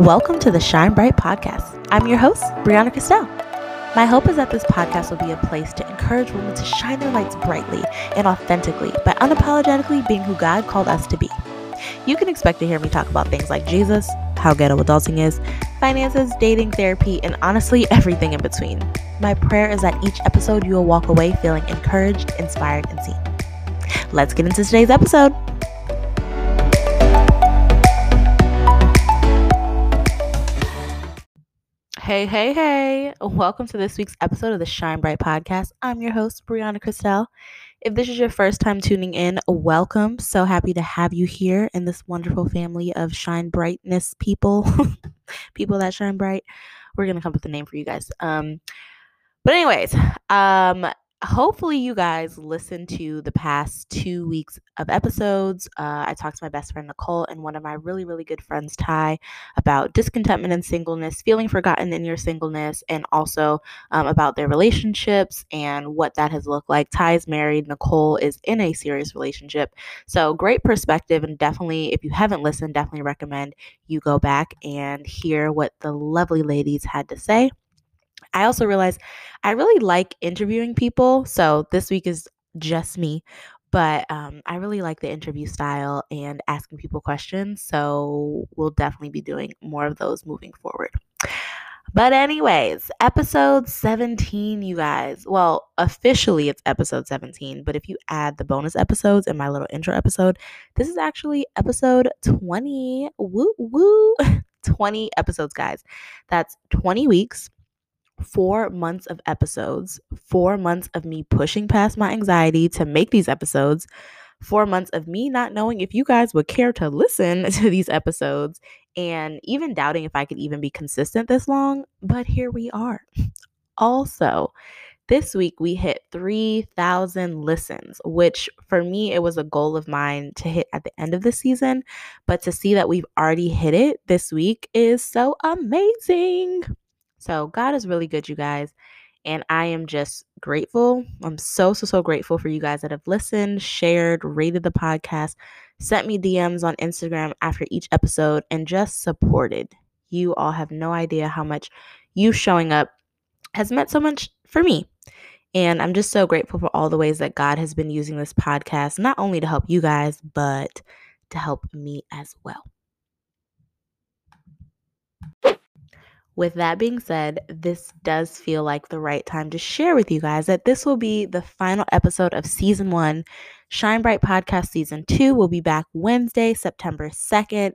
Welcome to the Shine Bright Podcast. I'm your host, Brianna Castell. My hope is that this podcast will be a place to encourage women to shine their lights brightly and authentically by unapologetically being who God called us to be. You can expect to hear me talk about things like Jesus, how ghetto adulting is, finances, dating, therapy, and honestly, everything in between. My prayer is that each episode you will walk away feeling encouraged, inspired, and seen. Let's get into today's episode. Hey, hey, hey. Welcome to this week's episode of the Shine Bright Podcast. I'm your host, Brianna Christelle. If this is your first time tuning in, welcome. So happy to have you here in this wonderful family of shine brightness people, people that shine bright. We're going to come up with a name for you guys. Um, but anyways, um, hopefully you guys listened to the past two weeks of episodes. Uh, i talked to my best friend nicole and one of my really really good friends ty about discontentment and singleness feeling forgotten in your singleness and also um, about their relationships and what that has looked like. Ty is married nicole is in a serious relationship. So great perspective and definitely if you haven't listened definitely recommend you go back and hear what the lovely ladies had to say I also realized I really like interviewing people. So this week is just me, but um, I really like the interview style and asking people questions. So we'll definitely be doing more of those moving forward. But, anyways, episode 17, you guys. Well, officially it's episode 17, but if you add the bonus episodes and my little intro episode, this is actually episode 20. Woo, woo. 20 episodes, guys. That's 20 weeks four months of episodes, four months of me pushing past my anxiety to make these episodes, four months of me not knowing if you guys would care to listen to these episodes, and even doubting if I could even be consistent this long. But here we are. Also, this week we hit 3,000 listens, which for me, it was a goal of mine to hit at the end of the season. But to see that we've already hit it this week is so amazing. So God is really good, you guys. And I am just grateful. I'm so, so, so grateful for you guys that have listened, shared, rated the podcast, sent me DMs on Instagram after each episode, and just supported. You all have no idea how much you showing up has meant so much for me. And I'm just so grateful for all the ways that God has been using this podcast, not only to help you guys, but to help me as well. With that being said, this does feel like the right time to share with you guys that this will be the final episode of season one. Shine Bright Podcast Season 2 will be back Wednesday, September 2nd.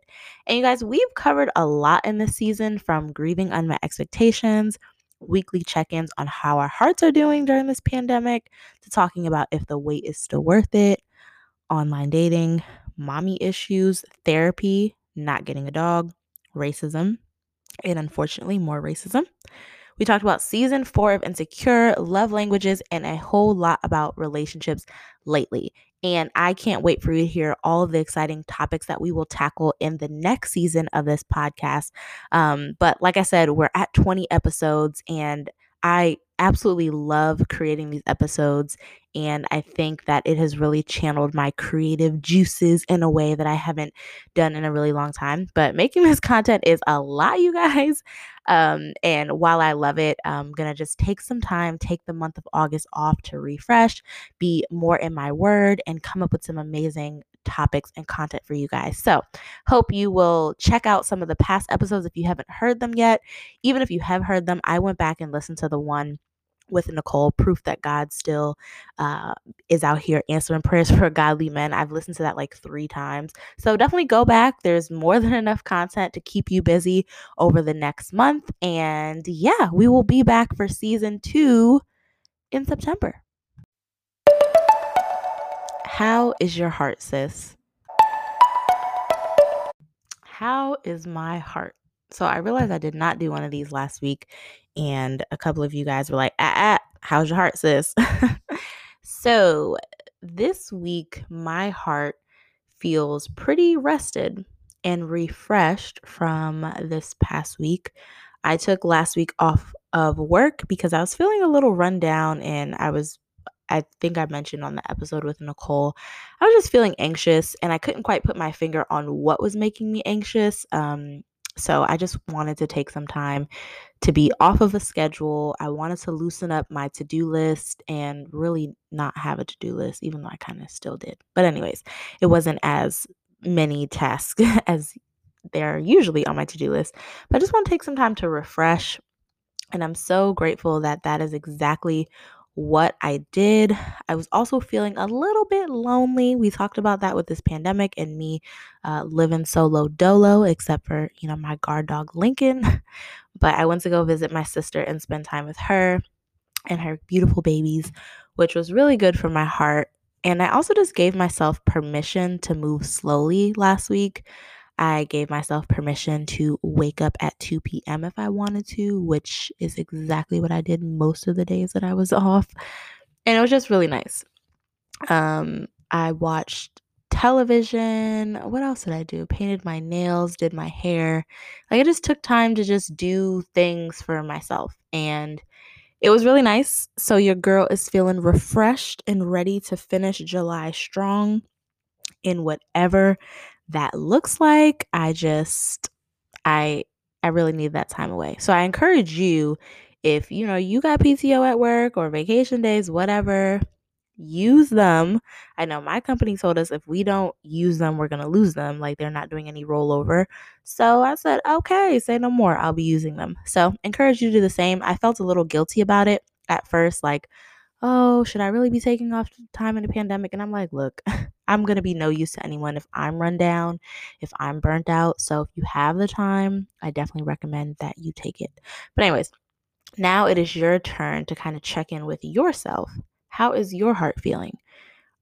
And you guys, we've covered a lot in this season from grieving unmet expectations, weekly check ins on how our hearts are doing during this pandemic, to talking about if the wait is still worth it, online dating, mommy issues, therapy, not getting a dog, racism, and unfortunately more racism. We talked about season four of Insecure, love languages, and a whole lot about relationships lately. And I can't wait for you to hear all the exciting topics that we will tackle in the next season of this podcast. Um, but like I said, we're at 20 episodes, and I absolutely love creating these episodes. And I think that it has really channeled my creative juices in a way that I haven't done in a really long time. But making this content is a lot, you guys. Um, and while I love it, I'm going to just take some time, take the month of August off to refresh, be more in my word, and come up with some amazing topics and content for you guys. So, hope you will check out some of the past episodes if you haven't heard them yet. Even if you have heard them, I went back and listened to the one with Nicole, proof that God still uh, is out here answering prayers for godly men. I've listened to that like three times. So definitely go back. There's more than enough content to keep you busy over the next month. And yeah, we will be back for season two in September. How is your heart, sis? How is my heart? So I realized I did not do one of these last week, and a couple of you guys were like, ah, ah how's your heart, sis? so this week, my heart feels pretty rested and refreshed from this past week. I took last week off of work because I was feeling a little run down and I was I think I mentioned on the episode with Nicole, I was just feeling anxious and I couldn't quite put my finger on what was making me anxious. Um, So I just wanted to take some time to be off of a schedule. I wanted to loosen up my to do list and really not have a to do list, even though I kind of still did. But, anyways, it wasn't as many tasks as they're usually on my to do list. But I just want to take some time to refresh. And I'm so grateful that that is exactly what I did. I was also feeling a little bit lonely. We talked about that with this pandemic and me uh, living solo dolo, except for, you know, my guard dog Lincoln. but I went to go visit my sister and spend time with her and her beautiful babies, which was really good for my heart. And I also just gave myself permission to move slowly last week. I gave myself permission to wake up at 2 p.m. if I wanted to, which is exactly what I did most of the days that I was off. And it was just really nice. Um, I watched television. What else did I do? Painted my nails, did my hair. Like I just took time to just do things for myself. And it was really nice. So your girl is feeling refreshed and ready to finish July strong in whatever that looks like. I just I I really need that time away. So I encourage you if you know you got PTO at work or vacation days, whatever, use them. I know my company told us if we don't use them, we're going to lose them. Like they're not doing any rollover. So I said, okay, say no more. I'll be using them. So encourage you to do the same. I felt a little guilty about it at first, like, oh, should I really be taking off time in the pandemic? And I'm like, look, I'm going to be no use to anyone if I'm run down, if I'm burnt out. So if you have the time, I definitely recommend that you take it. But, anyways, now it is your turn to kind of check in with yourself. How is your heart feeling?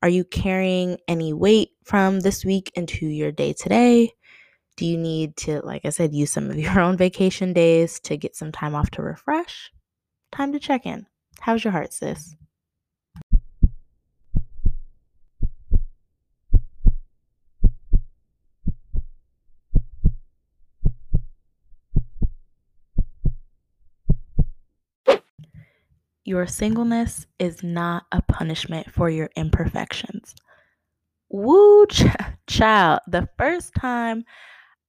Are you carrying any weight from this week into your day today? Do you need to, like I said, use some of your own vacation days to get some time off to refresh? Time to check in. How's your heart, sis? Your singleness is not a punishment for your imperfections. Woo, ch- child. The first time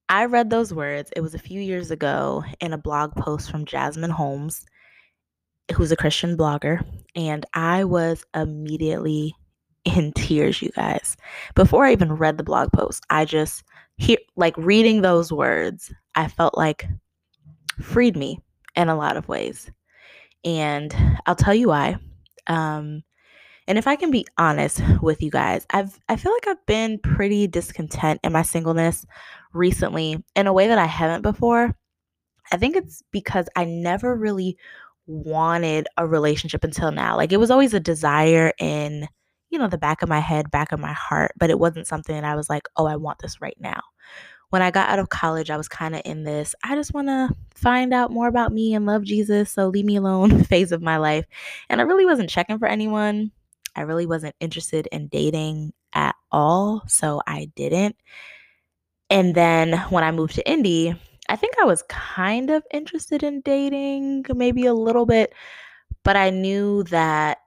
I read those words, it was a few years ago in a blog post from Jasmine Holmes, who's a Christian blogger. And I was immediately in tears, you guys. Before I even read the blog post, I just hear like reading those words, I felt like freed me in a lot of ways. And I'll tell you why. Um, and if I can be honest with you guys, I've I feel like I've been pretty discontent in my singleness recently in a way that I haven't before. I think it's because I never really wanted a relationship until now. Like it was always a desire in, you know, the back of my head, back of my heart, but it wasn't something that I was like, "Oh, I want this right now." When I got out of college, I was kind of in this, I just want to find out more about me and love Jesus, so leave me alone phase of my life. And I really wasn't checking for anyone. I really wasn't interested in dating at all, so I didn't. And then when I moved to Indy, I think I was kind of interested in dating, maybe a little bit, but I knew that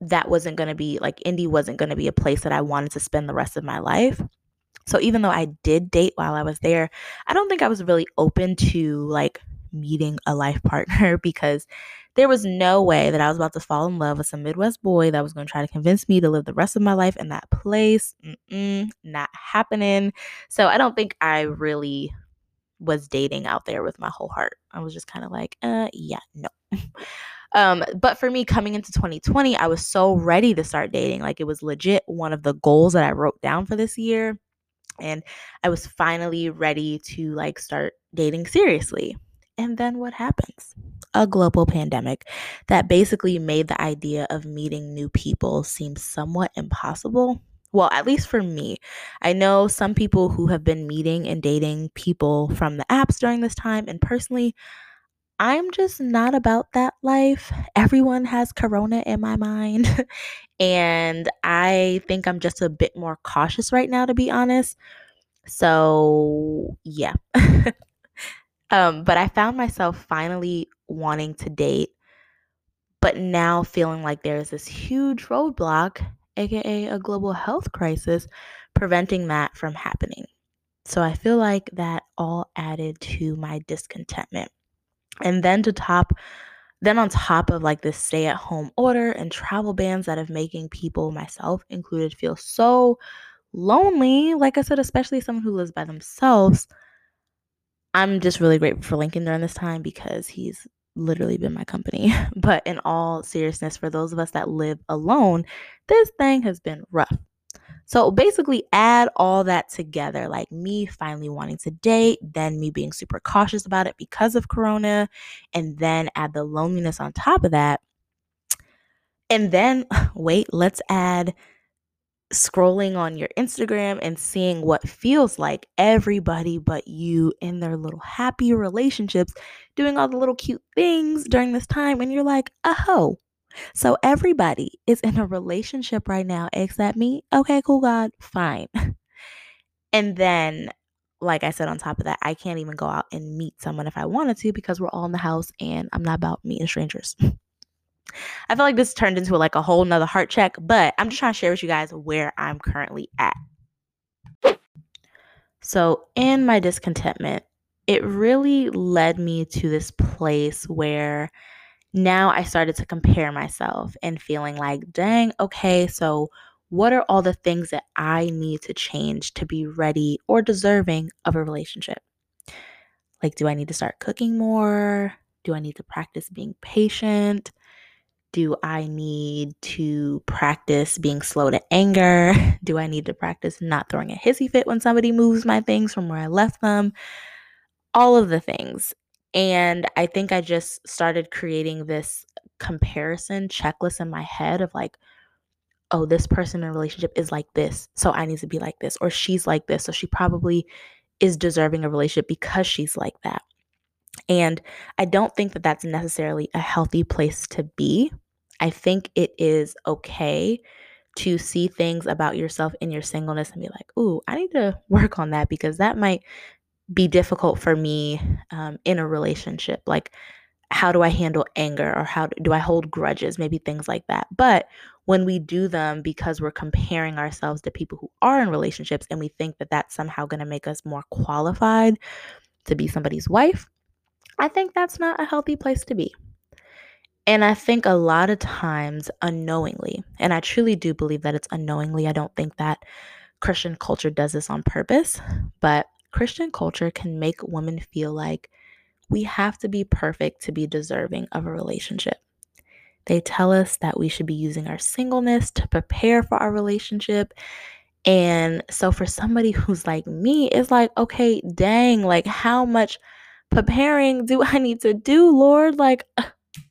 that wasn't going to be like Indy wasn't going to be a place that I wanted to spend the rest of my life. So even though I did date while I was there, I don't think I was really open to like meeting a life partner because there was no way that I was about to fall in love with some Midwest boy that was going to try to convince me to live the rest of my life in that place. Mm-mm, not happening. So I don't think I really was dating out there with my whole heart. I was just kind of like, uh, yeah, no. um, but for me, coming into 2020, I was so ready to start dating. Like it was legit one of the goals that I wrote down for this year and I was finally ready to like start dating seriously. And then what happens? A global pandemic that basically made the idea of meeting new people seem somewhat impossible. Well, at least for me. I know some people who have been meeting and dating people from the apps during this time, and personally, I'm just not about that life. Everyone has corona in my mind. and I think I'm just a bit more cautious right now, to be honest. So, yeah. um, but I found myself finally wanting to date, but now feeling like there's this huge roadblock, aka a global health crisis, preventing that from happening. So I feel like that all added to my discontentment. And then to top then on top of like this stay at home order and travel bans that have making people myself included feel so lonely, like I said, especially someone who lives by themselves, I'm just really grateful for Lincoln during this time because he's literally been my company. But in all seriousness, for those of us that live alone, this thing has been rough. So basically, add all that together like me finally wanting to date, then me being super cautious about it because of Corona, and then add the loneliness on top of that. And then, wait, let's add scrolling on your Instagram and seeing what feels like everybody but you in their little happy relationships doing all the little cute things during this time. And you're like, oh, so everybody is in a relationship right now except me. Okay, cool, God, fine. and then, like I said, on top of that, I can't even go out and meet someone if I wanted to because we're all in the house and I'm not about meeting strangers. I feel like this turned into like a whole nother heart check, but I'm just trying to share with you guys where I'm currently at. So, in my discontentment, it really led me to this place where now I started to compare myself and feeling like, dang, okay, so what are all the things that I need to change to be ready or deserving of a relationship? Like, do I need to start cooking more? Do I need to practice being patient? Do I need to practice being slow to anger? Do I need to practice not throwing a hissy fit when somebody moves my things from where I left them? All of the things. And I think I just started creating this comparison checklist in my head of like, oh, this person in a relationship is like this. So I need to be like this. Or she's like this. So she probably is deserving a relationship because she's like that. And I don't think that that's necessarily a healthy place to be. I think it is okay to see things about yourself in your singleness and be like, ooh, I need to work on that because that might be difficult for me um, in a relationship. Like, how do I handle anger or how do I hold grudges? Maybe things like that. But when we do them because we're comparing ourselves to people who are in relationships and we think that that's somehow going to make us more qualified to be somebody's wife, I think that's not a healthy place to be. And I think a lot of times unknowingly, and I truly do believe that it's unknowingly, I don't think that Christian culture does this on purpose, but Christian culture can make women feel like we have to be perfect to be deserving of a relationship. They tell us that we should be using our singleness to prepare for our relationship. And so for somebody who's like me, it's like, okay, dang, like how much preparing do I need to do, Lord? Like, uh,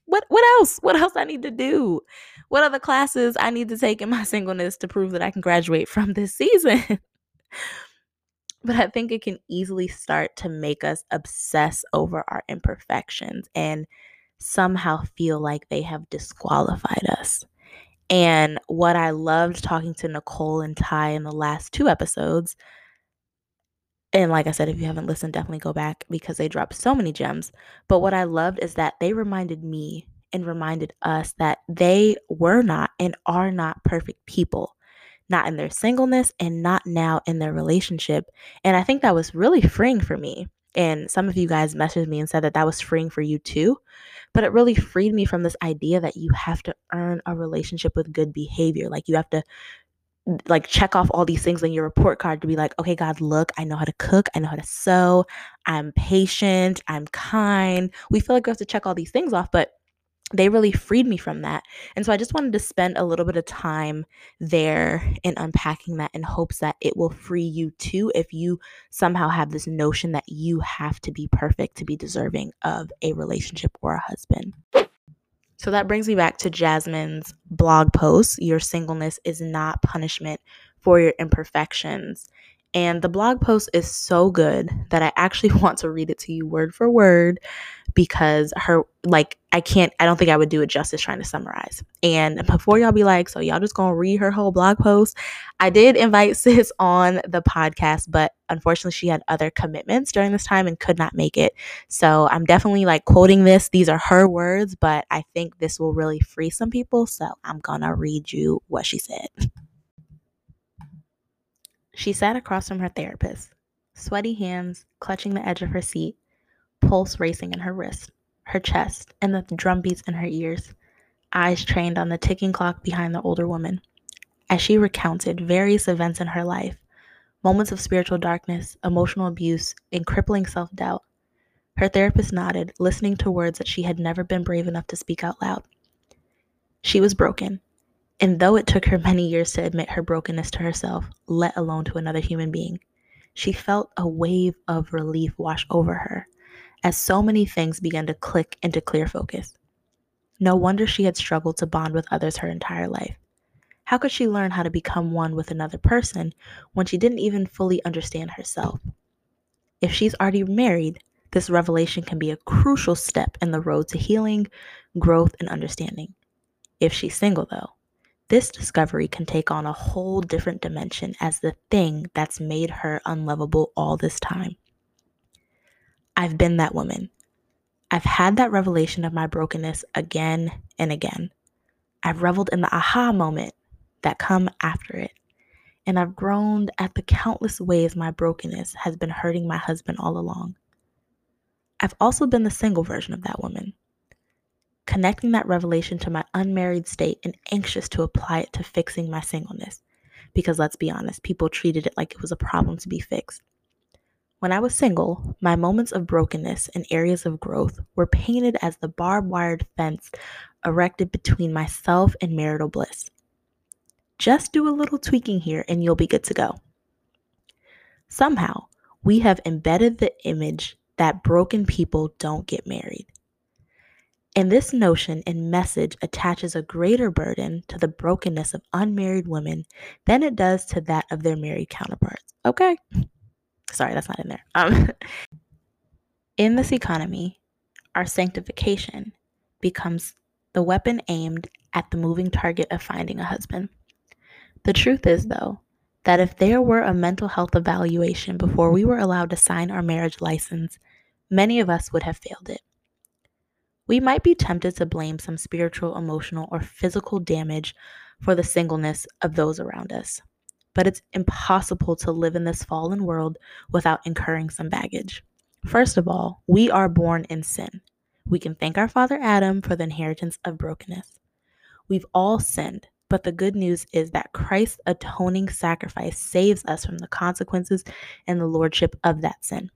what what else? What else I need to do? What other classes I need to take in my singleness to prove that I can graduate from this season? but I think it can easily start to make us obsess over our imperfections and somehow feel like they have disqualified us. And what I loved talking to Nicole and Ty in the last two episodes and like I said, if you haven't listened, definitely go back because they dropped so many gems. But what I loved is that they reminded me and reminded us that they were not and are not perfect people, not in their singleness and not now in their relationship. And I think that was really freeing for me. And some of you guys messaged me and said that that was freeing for you too. But it really freed me from this idea that you have to earn a relationship with good behavior. Like you have to like check off all these things on your report card to be like, okay, God, look, I know how to cook, I know how to sew, I'm patient, I'm kind. We feel like we have to check all these things off, but they really freed me from that. And so I just wanted to spend a little bit of time there in unpacking that in hopes that it will free you too if you somehow have this notion that you have to be perfect to be deserving of a relationship or a husband. So that brings me back to Jasmine's blog post Your singleness is not punishment for your imperfections. And the blog post is so good that I actually want to read it to you word for word because her, like, I can't, I don't think I would do it justice trying to summarize. And before y'all be like, so y'all just gonna read her whole blog post, I did invite Sis on the podcast, but unfortunately she had other commitments during this time and could not make it. So I'm definitely like quoting this. These are her words, but I think this will really free some people. So I'm gonna read you what she said. She sat across from her therapist, sweaty hands clutching the edge of her seat, pulse racing in her wrist, her chest, and the drumbeats in her ears, eyes trained on the ticking clock behind the older woman. As she recounted various events in her life, moments of spiritual darkness, emotional abuse, and crippling self doubt, her therapist nodded, listening to words that she had never been brave enough to speak out loud. She was broken, and though it took her many years to admit her brokenness to herself, let alone to another human being, she felt a wave of relief wash over her as so many things began to click into clear focus. No wonder she had struggled to bond with others her entire life. How could she learn how to become one with another person when she didn't even fully understand herself? If she's already married, this revelation can be a crucial step in the road to healing, growth, and understanding. If she's single, though, this discovery can take on a whole different dimension as the thing that's made her unlovable all this time. I've been that woman. I've had that revelation of my brokenness again and again. I've reveled in the aha moment that come after it. And I've groaned at the countless ways my brokenness has been hurting my husband all along. I've also been the single version of that woman, connecting that revelation to my unmarried state and anxious to apply it to fixing my singleness. Because let's be honest, people treated it like it was a problem to be fixed. When I was single, my moments of brokenness and areas of growth were painted as the barbed wired fence erected between myself and marital bliss. Just do a little tweaking here and you'll be good to go. Somehow, we have embedded the image that broken people don't get married. And this notion and message attaches a greater burden to the brokenness of unmarried women than it does to that of their married counterparts. Okay? Sorry, that's not in there. Um, in this economy, our sanctification becomes the weapon aimed at the moving target of finding a husband. The truth is, though, that if there were a mental health evaluation before we were allowed to sign our marriage license, many of us would have failed it. We might be tempted to blame some spiritual, emotional, or physical damage for the singleness of those around us. But it's impossible to live in this fallen world without incurring some baggage. First of all, we are born in sin. We can thank our father Adam for the inheritance of brokenness. We've all sinned, but the good news is that Christ's atoning sacrifice saves us from the consequences and the lordship of that sin.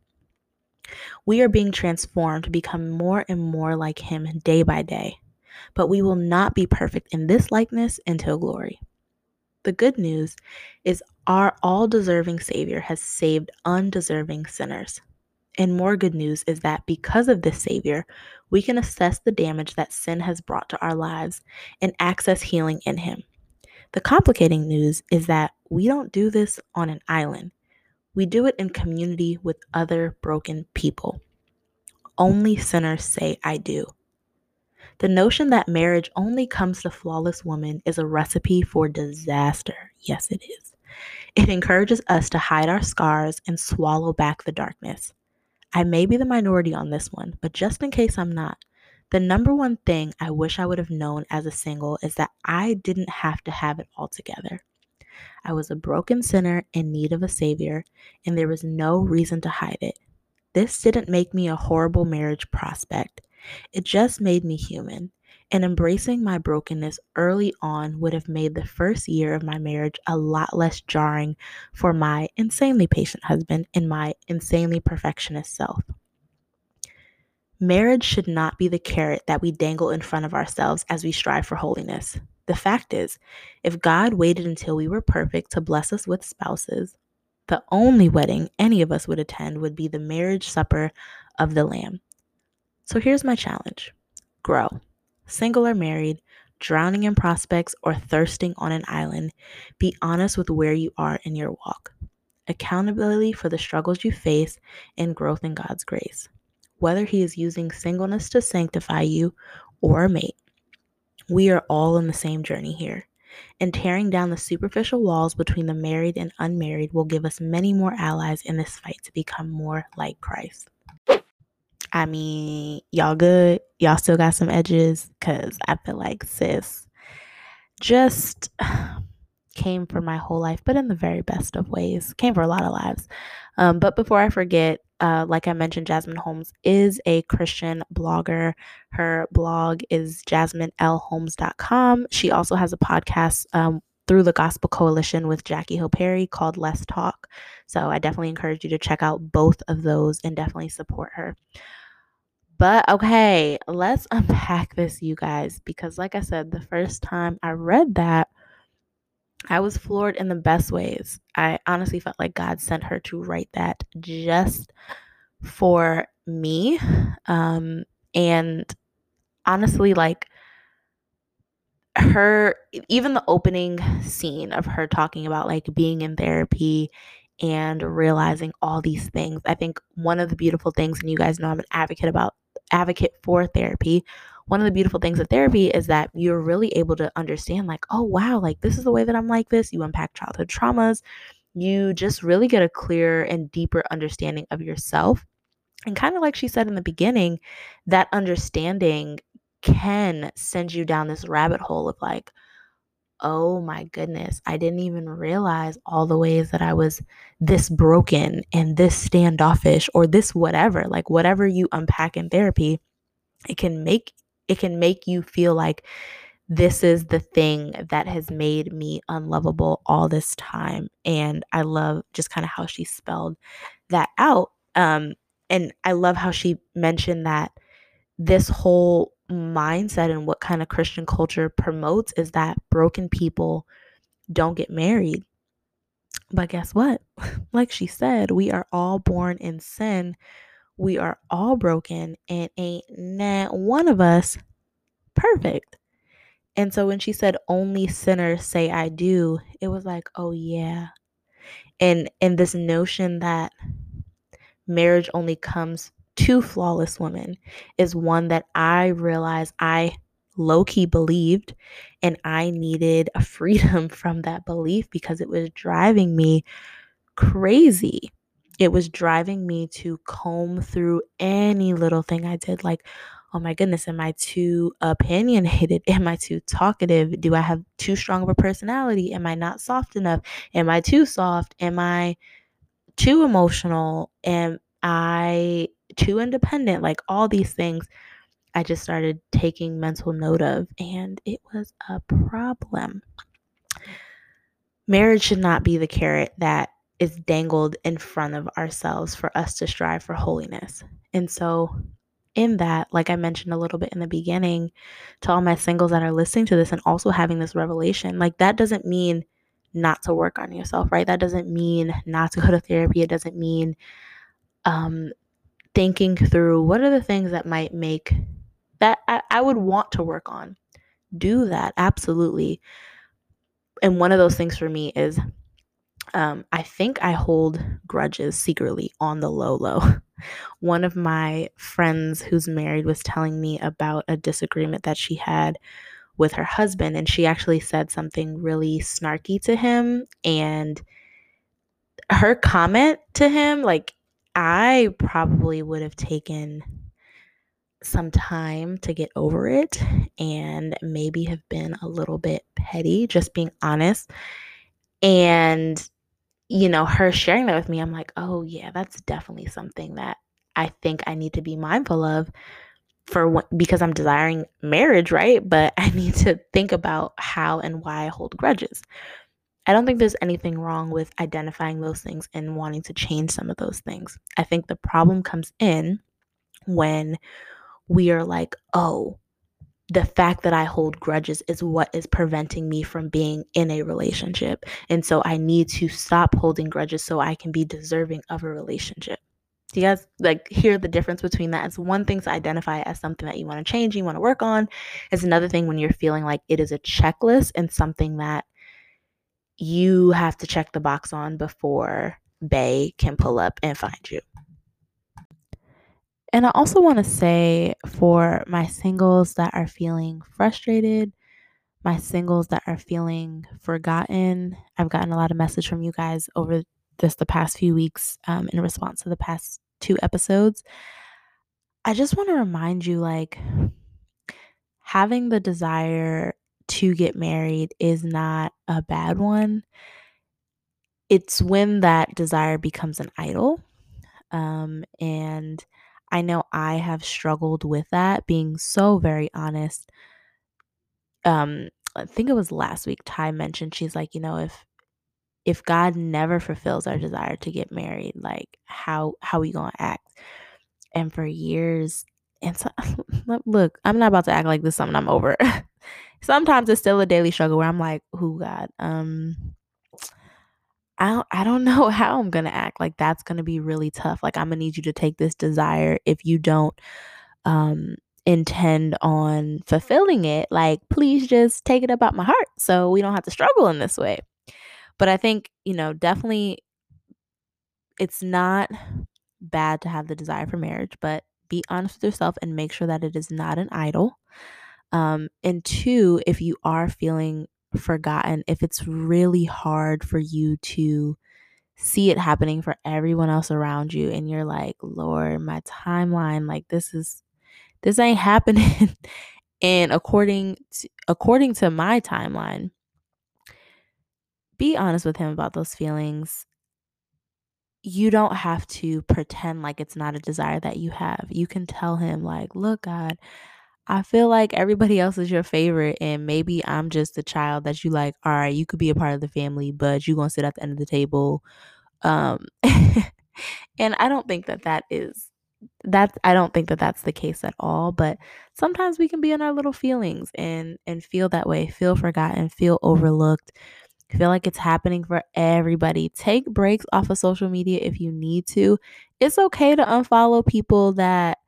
We are being transformed to become more and more like Him day by day, but we will not be perfect in this likeness until glory. The good news is our all deserving Savior has saved undeserving sinners. And more good news is that because of this Savior, we can assess the damage that sin has brought to our lives and access healing in Him. The complicating news is that we don't do this on an island. We do it in community with other broken people. Only sinners say, I do. The notion that marriage only comes to flawless women is a recipe for disaster. Yes, it is. It encourages us to hide our scars and swallow back the darkness. I may be the minority on this one, but just in case I'm not, the number one thing I wish I would have known as a single is that I didn't have to have it all together. I was a broken sinner in need of a savior, and there was no reason to hide it. This didn't make me a horrible marriage prospect. It just made me human. And embracing my brokenness early on would have made the first year of my marriage a lot less jarring for my insanely patient husband and my insanely perfectionist self. Marriage should not be the carrot that we dangle in front of ourselves as we strive for holiness. The fact is, if God waited until we were perfect to bless us with spouses, the only wedding any of us would attend would be the marriage supper of the Lamb. So here's my challenge grow. Single or married, drowning in prospects, or thirsting on an island, be honest with where you are in your walk. Accountability for the struggles you face and growth in God's grace. Whether He is using singleness to sanctify you or a mate, we are all on the same journey here. And tearing down the superficial walls between the married and unmarried will give us many more allies in this fight to become more like Christ. I mean, y'all good? Y'all still got some edges? Because I feel like, sis, just came for my whole life, but in the very best of ways, came for a lot of lives. Um, but before I forget, uh, like I mentioned, Jasmine Holmes is a Christian blogger. Her blog is jasminelholmes.com. She also has a podcast um, through the Gospel Coalition with Jackie Hill Perry called Let's Talk. So I definitely encourage you to check out both of those and definitely support her. But okay, let's unpack this, you guys, because like I said, the first time I read that, I was floored in the best ways. I honestly felt like God sent her to write that just for me. Um, and honestly, like her, even the opening scene of her talking about like being in therapy and realizing all these things. I think one of the beautiful things, and you guys know I'm an advocate about advocate for therapy. One of the beautiful things of therapy is that you're really able to understand, like, oh, wow, like this is the way that I'm like this. You unpack childhood traumas. You just really get a clearer and deeper understanding of yourself. And kind of like she said in the beginning, that understanding can send you down this rabbit hole of like, oh my goodness, I didn't even realize all the ways that I was this broken and this standoffish or this whatever. Like whatever you unpack in therapy, it can make it can make you feel like this is the thing that has made me unlovable all this time. And I love just kind of how she spelled that out. Um, and I love how she mentioned that this whole mindset and what kind of Christian culture promotes is that broken people don't get married. But guess what? like she said, we are all born in sin. We are all broken, and ain't not one of us perfect. And so when she said only sinners say I do, it was like, oh yeah. And and this notion that marriage only comes to flawless women is one that I realized I low key believed, and I needed a freedom from that belief because it was driving me crazy. It was driving me to comb through any little thing I did, like, oh my goodness, am I too opinionated? Am I too talkative? Do I have too strong of a personality? Am I not soft enough? Am I too soft? Am I too emotional? Am I too independent, like all these things. I just started taking mental note of, and it was a problem. Marriage should not be the carrot that is dangled in front of ourselves for us to strive for holiness. And so, in that, like I mentioned a little bit in the beginning, to all my singles that are listening to this and also having this revelation, like that doesn't mean not to work on yourself, right? That doesn't mean not to go to therapy. It doesn't mean um, thinking through what are the things that might make that I, I would want to work on. Do that, absolutely. And one of those things for me is um, I think I hold grudges secretly on the low low. One of my friends who's married was telling me about a disagreement that she had with her husband, and she actually said something really snarky to him. And her comment to him, like, I probably would have taken some time to get over it and maybe have been a little bit petty, just being honest. And, you know, her sharing that with me, I'm like, oh, yeah, that's definitely something that I think I need to be mindful of for what, because I'm desiring marriage, right? But I need to think about how and why I hold grudges. I don't think there's anything wrong with identifying those things and wanting to change some of those things. I think the problem comes in when we are like, oh, the fact that I hold grudges is what is preventing me from being in a relationship. And so I need to stop holding grudges so I can be deserving of a relationship. Do you guys like hear the difference between that? It's one thing to identify as something that you want to change, you want to work on. It's another thing when you're feeling like it is a checklist and something that you have to check the box on before Bay can pull up and find you. And I also want to say for my singles that are feeling frustrated, my singles that are feeling forgotten, I've gotten a lot of message from you guys over just the past few weeks um, in response to the past two episodes. I just want to remind you like having the desire to get married is not a bad one. It's when that desire becomes an idol. Um, and I know I have struggled with that, being so very honest. Um, I think it was last week Ty mentioned she's like, you know, if if God never fulfills our desire to get married, like how how we gonna act? And for years, and so look, I'm not about to act like this something I'm over. Sometimes it's still a daily struggle where I'm like, who God? Um I don't, I don't know how I'm gonna act. Like that's gonna be really tough. Like I'm gonna need you to take this desire if you don't um intend on fulfilling it. Like please just take it about my heart so we don't have to struggle in this way. But I think, you know, definitely it's not bad to have the desire for marriage, but be honest with yourself and make sure that it is not an idol. Um, and two, if you are feeling forgotten, if it's really hard for you to see it happening for everyone else around you, and you're like, Lord, my timeline, like this is this ain't happening. and according to, according to my timeline, be honest with him about those feelings. You don't have to pretend like it's not a desire that you have. You can tell him, like, look, God, I feel like everybody else is your favorite, and maybe I'm just the child that you like. All right, you could be a part of the family, but you're gonna sit at the end of the table. Um, and I don't think that that is that. I don't think that that's the case at all. But sometimes we can be in our little feelings and and feel that way, feel forgotten, feel overlooked, feel like it's happening for everybody. Take breaks off of social media if you need to. It's okay to unfollow people that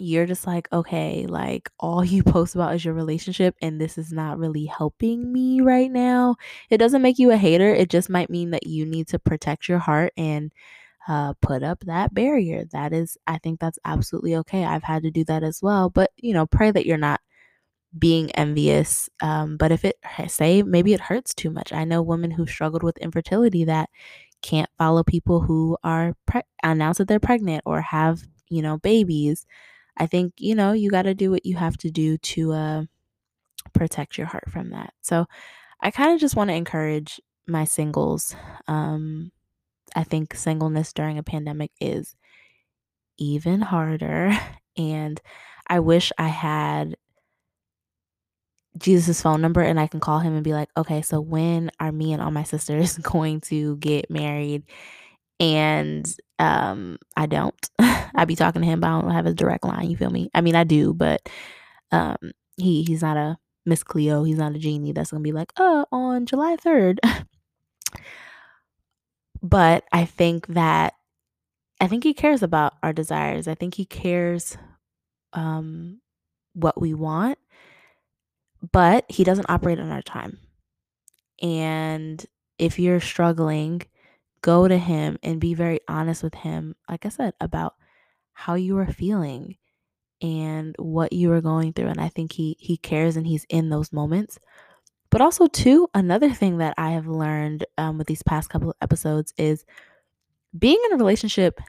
you're just like, okay, like all you post about is your relationship, and this is not really helping me right now. It doesn't make you a hater. It just might mean that you need to protect your heart and uh, put up that barrier. That is, I think that's absolutely okay. I've had to do that as well. But, you know, pray that you're not being envious. Um, but if it, say, maybe it hurts too much. I know women who struggled with infertility that can't follow people who are pre- announce that they're pregnant or have, you know, babies I think, you know, you got to do what you have to do to uh, protect your heart from that. So I kind of just want to encourage my singles. Um, I think singleness during a pandemic is even harder. And I wish I had Jesus' phone number and I can call him and be like, okay, so when are me and all my sisters going to get married? And um, I don't. I be talking to him, but I don't have a direct line. You feel me? I mean, I do, but um, he he's not a Miss Cleo. He's not a genie that's gonna be like, oh, on July third. but I think that I think he cares about our desires. I think he cares um, what we want, but he doesn't operate on our time. And if you're struggling go to him and be very honest with him, like I said, about how you are feeling and what you are going through. And I think he he cares and he's in those moments. But also, too, another thing that I have learned um, with these past couple of episodes is being in a relationship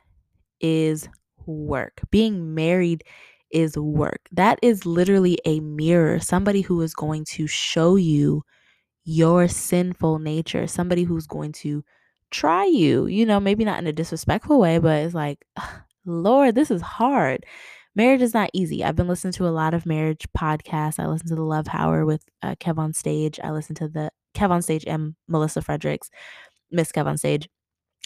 is work. Being married is work. That is literally a mirror, somebody who is going to show you your sinful nature, somebody who's going to try you, you know, maybe not in a disrespectful way, but it's like, Lord, this is hard. Marriage is not easy. I've been listening to a lot of marriage podcasts. I listen to the Love Hour with uh, Kev on Stage. I listen to the Kev on Stage and Melissa Fredericks, Miss Kev on Stage.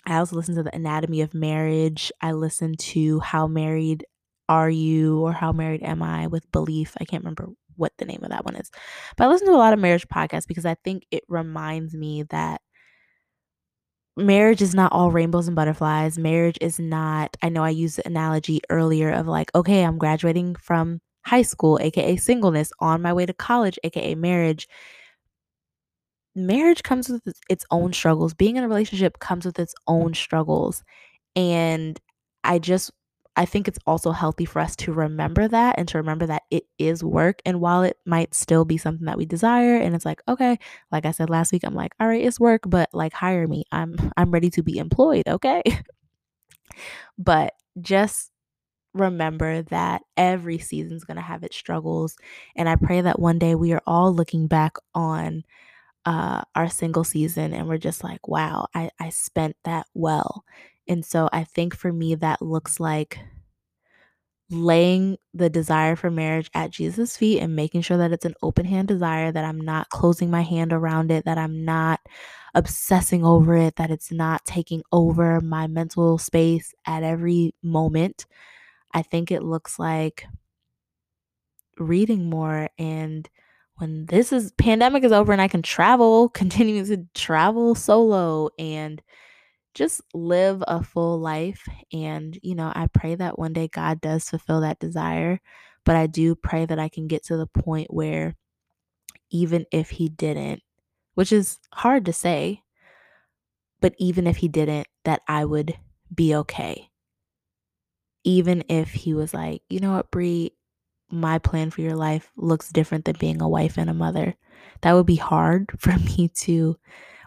I also listen to the Anatomy of Marriage. I listen to How Married Are You or How Married Am I with Belief. I can't remember what the name of that one is. But I listen to a lot of marriage podcasts because I think it reminds me that marriage is not all rainbows and butterflies. Marriage is not, I know I used the analogy earlier of like, okay, I'm graduating from high school, aka singleness, on my way to college, aka marriage. Marriage comes with its own struggles. Being in a relationship comes with its own struggles. And I just I think it's also healthy for us to remember that and to remember that it is work. And while it might still be something that we desire, and it's like, okay, like I said last week, I'm like, all right, it's work, but like hire me. I'm I'm ready to be employed, okay? but just remember that every season's to have its struggles. And I pray that one day we are all looking back on uh, our single season and we're just like, wow, I, I spent that well. And so I think for me, that looks like laying the desire for marriage at Jesus' feet and making sure that it's an open hand desire, that I'm not closing my hand around it, that I'm not obsessing over it, that it's not taking over my mental space at every moment. I think it looks like reading more and when this is pandemic is over and I can travel, continue to travel solo and just live a full life. And, you know, I pray that one day God does fulfill that desire. But I do pray that I can get to the point where even if He didn't, which is hard to say, but even if He didn't, that I would be okay. Even if He was like, you know what, Brie, my plan for your life looks different than being a wife and a mother. That would be hard for me to,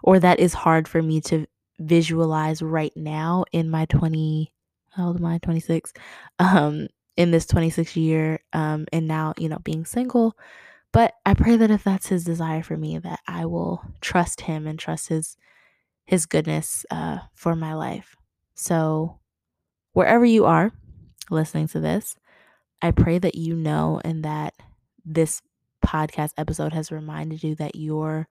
or that is hard for me to visualize right now in my 20 how old am i? 26 um in this 26 year um and now you know being single. But i pray that if that's his desire for me that i will trust him and trust his his goodness uh for my life. So wherever you are listening to this i pray that you know and that this podcast episode has reminded you that your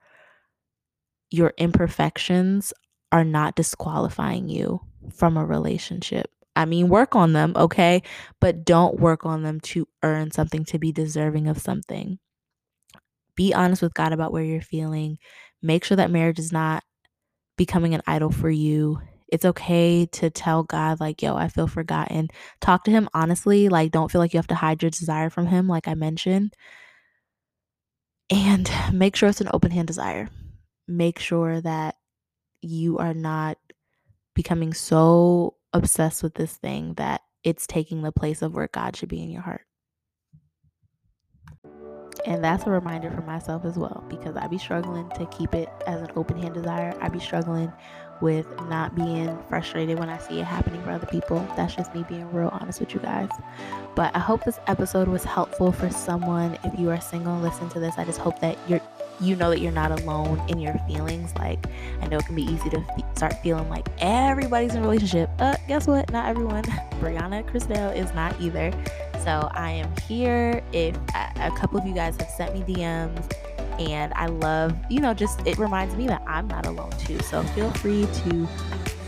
your imperfections are not disqualifying you from a relationship. I mean, work on them, okay? But don't work on them to earn something, to be deserving of something. Be honest with God about where you're feeling. Make sure that marriage is not becoming an idol for you. It's okay to tell God, like, yo, I feel forgotten. Talk to Him honestly. Like, don't feel like you have to hide your desire from Him, like I mentioned. And make sure it's an open hand desire. Make sure that you are not becoming so obsessed with this thing that it's taking the place of where God should be in your heart. And that's a reminder for myself as well because I be struggling to keep it as an open hand desire. I be struggling with not being frustrated when I see it happening for other people. That's just me being real honest with you guys. But I hope this episode was helpful for someone. If you are single, listen to this. I just hope that you're you know that you're not alone in your feelings. Like, I know it can be easy to start feeling like everybody's in a relationship. Uh, guess what? Not everyone. Brianna Christelle is not either. So I am here. If a, a couple of you guys have sent me DMs, and I love, you know, just it reminds me that I'm not alone too. So feel free to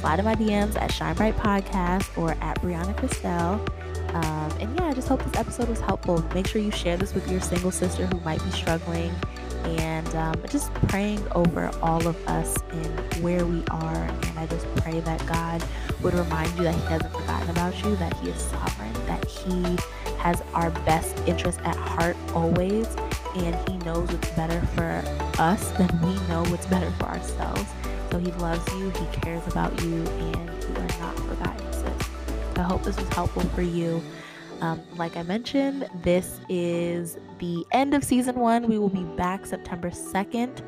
slide in my DMs at Shine Bright Podcast or at Brianna Christelle. Um, and yeah, I just hope this episode was helpful. Make sure you share this with your single sister who might be struggling and um, just praying over all of us and where we are. And I just pray that God would remind you that He hasn't forgotten about you, that He is sovereign, that He has our best interest at heart always, and He knows what's better for us than we know what's better for ourselves. So He loves you, He cares about you, and you are not forgotten, sis. I hope this was helpful for you. Um, like I mentioned, this is the end of season one. We will be back September 2nd.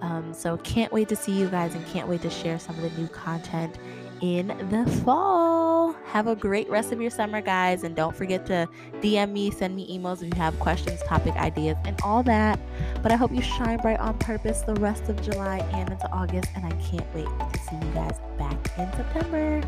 Um, so can't wait to see you guys and can't wait to share some of the new content in the fall. Have a great rest of your summer, guys. And don't forget to DM me, send me emails if you have questions, topic ideas, and all that. But I hope you shine bright on purpose the rest of July and into August. And I can't wait to see you guys back in September.